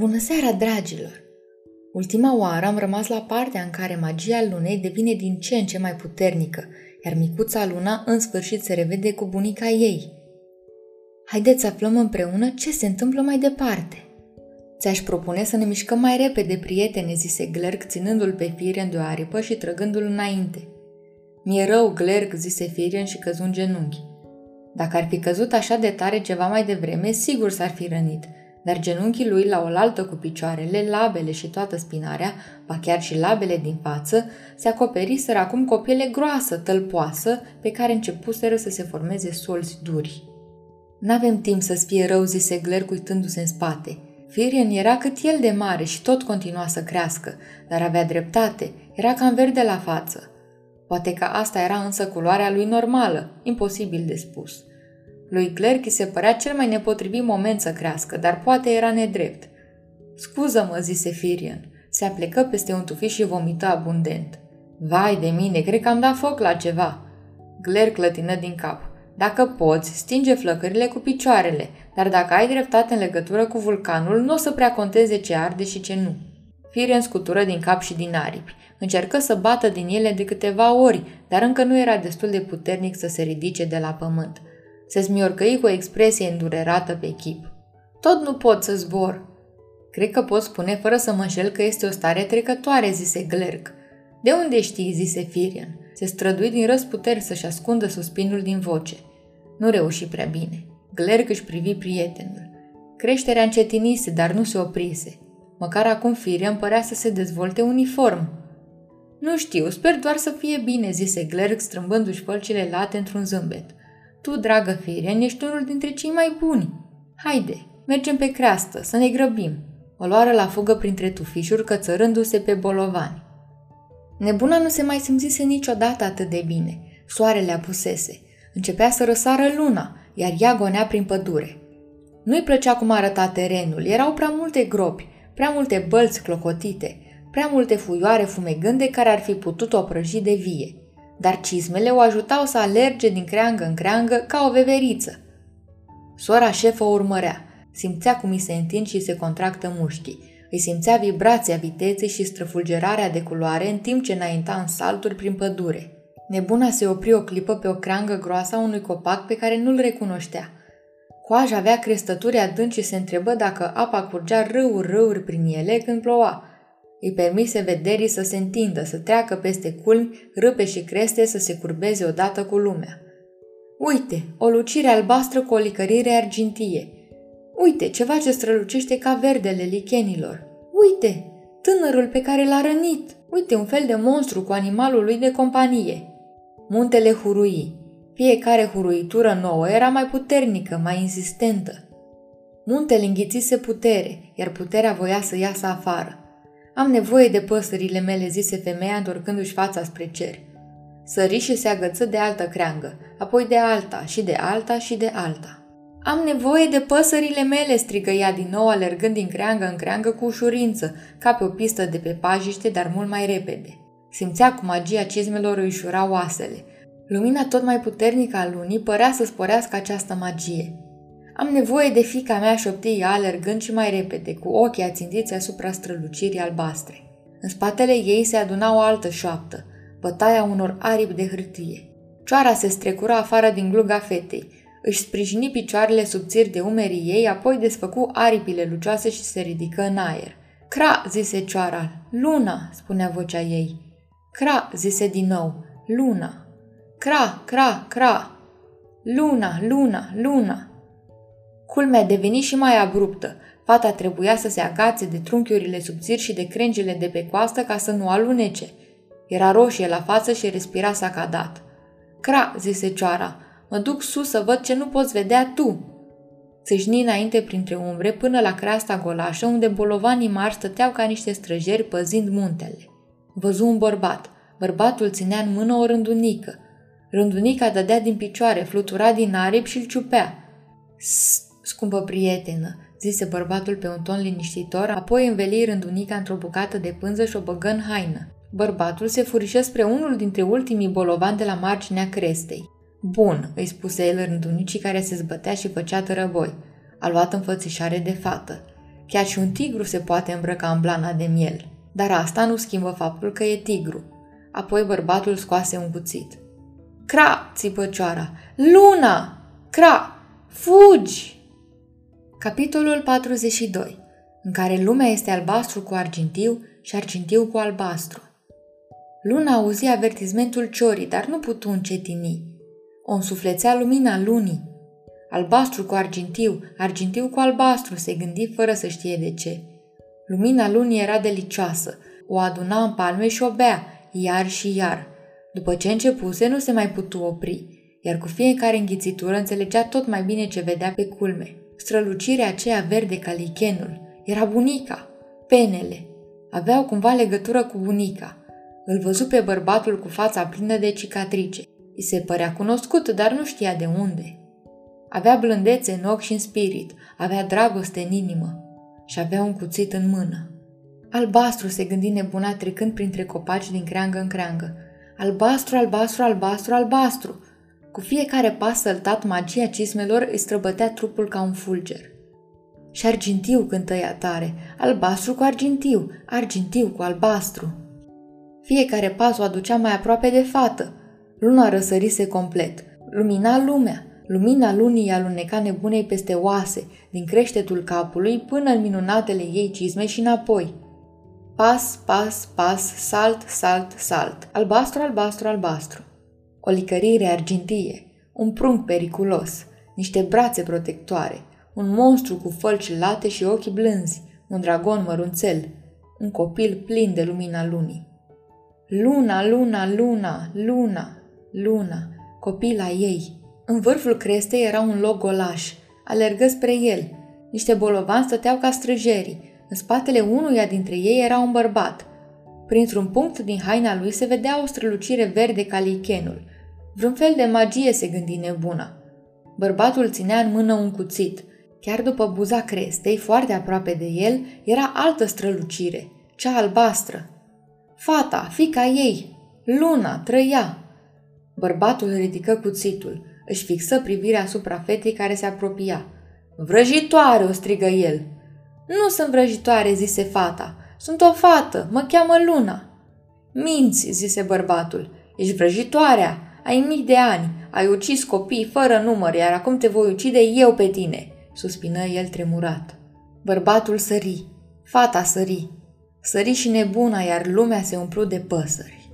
Bună seara, dragilor! Ultima oară am rămas la partea în care magia lunei devine din ce în ce mai puternică, iar micuța Luna în sfârșit se revede cu bunica ei. Haideți să aflăm împreună ce se întâmplă mai departe. Ți-aș propune să ne mișcăm mai repede, prietene, zise Glerg, ținându-l pe Firian de o aripă și trăgându-l înainte. Mi-e rău, Glerg, zise Firian și căzu în genunchi. Dacă ar fi căzut așa de tare ceva mai devreme, sigur s-ar fi rănit – dar genunchii lui la oaltă cu picioarele, labele și toată spinarea, ba chiar și labele din față, se acoperiseră acum cu o piele groasă, tălpoasă, pe care începuseră să se formeze solzi duri. N-avem timp să-ți fie rău, zise Gler uitându-se în spate. Firian era cât el de mare și tot continua să crească, dar avea dreptate, era cam verde la față. Poate că asta era însă culoarea lui normală, imposibil de spus. Lui Glerchi se părea cel mai nepotrivit moment să crească, dar poate era nedrept. Scuză-mă, zise Firian. Se aplecă peste un tufiș și vomită abundent. Vai de mine, cred că am dat foc la ceva. Gler clătină din cap. Dacă poți, stinge flăcările cu picioarele, dar dacă ai dreptate în legătură cu vulcanul, nu o să prea conteze ce arde și ce nu. Firian scutură din cap și din aripi. Încercă să bată din ele de câteva ori, dar încă nu era destul de puternic să se ridice de la pământ. Se smiorcăi cu o expresie îndurerată pe chip. Tot nu pot să zbor. Cred că pot spune fără să mă înșel că este o stare trecătoare, zise Glerg. De unde știi, zise Firian. Se strădui din răsputeri să-și ascundă suspinul din voce. Nu reuși prea bine. Glerg își privi prietenul. Creșterea încetinise, dar nu se oprise. Măcar acum Firian părea să se dezvolte uniform. Nu știu, sper doar să fie bine, zise Glerg strâmbându-și fălcile late într-un zâmbet. Tu, dragă Firian, ești unul dintre cei mai buni. Haide, mergem pe creastă, să ne grăbim. O luară la fugă printre tufișuri, cățărându-se pe bolovani. Nebuna nu se mai simțise niciodată atât de bine. Soarele apusese. Începea să răsară luna, iar ea gonea prin pădure. Nu-i plăcea cum arăta terenul, erau prea multe gropi, prea multe bălți clocotite, prea multe fuioare fumegânde care ar fi putut o prăji de vie dar cizmele o ajutau să alerge din creangă în creangă ca o veveriță. Sora șefă o urmărea, simțea cum îi se întind și se contractă mușchii, îi simțea vibrația viteței și străfulgerarea de culoare în timp ce înainta în salturi prin pădure. Nebuna se opri o clipă pe o creangă groasă a unui copac pe care nu-l recunoștea. Coaja avea crestături adânci și se întrebă dacă apa curgea râuri râuri prin ele când ploua – îi permise vederii să se întindă, să treacă peste culmi, râpe și creste, să se curbeze odată cu lumea. Uite, o lucire albastră cu o licărire argintie. Uite, ceva ce strălucește ca verdele lichenilor. Uite, tânărul pe care l-a rănit. Uite, un fel de monstru cu animalul lui de companie. Muntele hurui. Fiecare huruitură nouă era mai puternică, mai insistentă. Muntele înghițise putere, iar puterea voia să iasă afară. Am nevoie de păsările mele, zise femeia întorcându-și fața spre cer. Sări și se agăță de altă creangă, apoi de alta și de alta și de alta. Am nevoie de păsările mele, strigă ea din nou, alergând din creangă în creangă cu ușurință, ca pe o pistă de pe pajiște, dar mult mai repede. Simțea cum magia cizmelor îi ușura oasele. Lumina tot mai puternică a lunii părea să sporească această magie. Am nevoie de fica mea, șopti ea, alergând și mai repede, cu ochii ațintiți asupra strălucirii albastre. În spatele ei se aduna o altă șoaptă, bătaia unor aripi de hârtie. Cioara se strecura afară din gluga fetei, își sprijini picioarele subțiri de umerii ei, apoi desfăcu aripile lucioase și se ridică în aer. Cra, zise cioara. Luna, spunea vocea ei. Cra, zise din nou. Luna. Cra, cra, cra. Luna, luna, luna. Culmea deveni și mai abruptă. Fata trebuia să se agațe de trunchiurile subțiri și de crengile de pe coastă ca să nu alunece. Era roșie la față și respira sacadat. Cra, zise cioara, mă duc sus să văd ce nu poți vedea tu. Țâșni înainte printre umbre până la creasta golașă, unde bolovanii mari stăteau ca niște străjeri păzind muntele. Văzu un bărbat. Bărbatul ținea în mână o rândunică. Rândunica dădea din picioare, flutura din aripi și îl ciupea. Sst, Scumpă prietenă, zise bărbatul pe un ton liniștitor, apoi înveli rândunica într-o bucată de pânză și o băgă în haină. Bărbatul se furișă spre unul dintre ultimii bolovani de la marginea crestei. Bun, îi spuse el rândunicii care se zbătea și făcea tărăboi. A luat înfățișare de fată. Chiar și un tigru se poate îmbrăca în blana de miel. Dar asta nu schimbă faptul că e tigru. Apoi bărbatul scoase un cuțit. Cra, țipă cioara. Luna! Cra! Fugi! Capitolul 42 în care lumea este albastru cu argintiu și argintiu cu albastru. Luna auzi avertizmentul ciorii, dar nu putu încetini. O însuflețea lumina lunii. Albastru cu argintiu, argintiu cu albastru, se gândi fără să știe de ce. Lumina lunii era delicioasă, o aduna în palme și o bea, iar și iar. După ce începuse, nu se mai putu opri, iar cu fiecare înghițitură înțelegea tot mai bine ce vedea pe culme. Strălucirea aceea verde ca lichenul. Era bunica. Penele. Aveau cumva legătură cu bunica. Îl văzu pe bărbatul cu fața plină de cicatrice. I se părea cunoscut, dar nu știa de unde. Avea blândețe în ochi și în spirit, avea dragoste în inimă și avea un cuțit în mână. Albastru se gândi nebuna trecând printre copaci din creangă în creangă. Albastru, albastru, albastru, albastru. Cu fiecare pas săltat, magia cismelor îi străbătea trupul ca un fulger. Și argintiu cântă ea tare, albastru cu argintiu, argintiu cu albastru. Fiecare pas o aducea mai aproape de fată. Luna răsărise complet. Lumina lumea. Lumina lunii aluneca nebunei peste oase, din creștetul capului până în minunatele ei cizme și înapoi. Pas, pas, pas, salt, salt, salt, albastru, albastru, albastru. O licărire argintie, un prunc periculos, niște brațe protectoare, un monstru cu fălci late și ochi blânzi, un dragon mărunțel, un copil plin de lumina lunii. Luna, luna, luna, luna, luna, copila ei. În vârful crestei era un loc golaș. Alergă spre el. Niște bolovani stăteau ca străjerii. În spatele unuia dintre ei era un bărbat. Printr-un punct din haina lui se vedea o strălucire verde ca lichenul. Vreun fel de magie se gândi nebuna. Bărbatul ținea în mână un cuțit. Chiar după buza crestei, foarte aproape de el, era altă strălucire, cea albastră. Fata, fica ei, Luna, trăia. Bărbatul ridică cuțitul, își fixă privirea asupra fetei care se apropia. Vrăjitoare, o strigă el. Nu sunt vrăjitoare, zise fata. Sunt o fată, mă cheamă Luna. Minți, zise bărbatul. Ești vrăjitoarea, ai mii de ani, ai ucis copii fără număr, iar acum te voi ucide eu pe tine suspină el tremurat. Bărbatul sări, fata sări, sări și nebuna, iar lumea se umplu de păsări.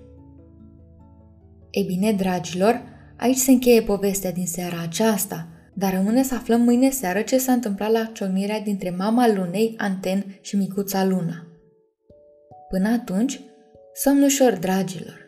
Ei bine, dragilor, aici se încheie povestea din seara aceasta, dar rămâne să aflăm mâine seară ce s-a întâmplat la ciocnirea dintre mama lunei, Anten și micuța Luna. Până atunci, somn ușor, dragilor!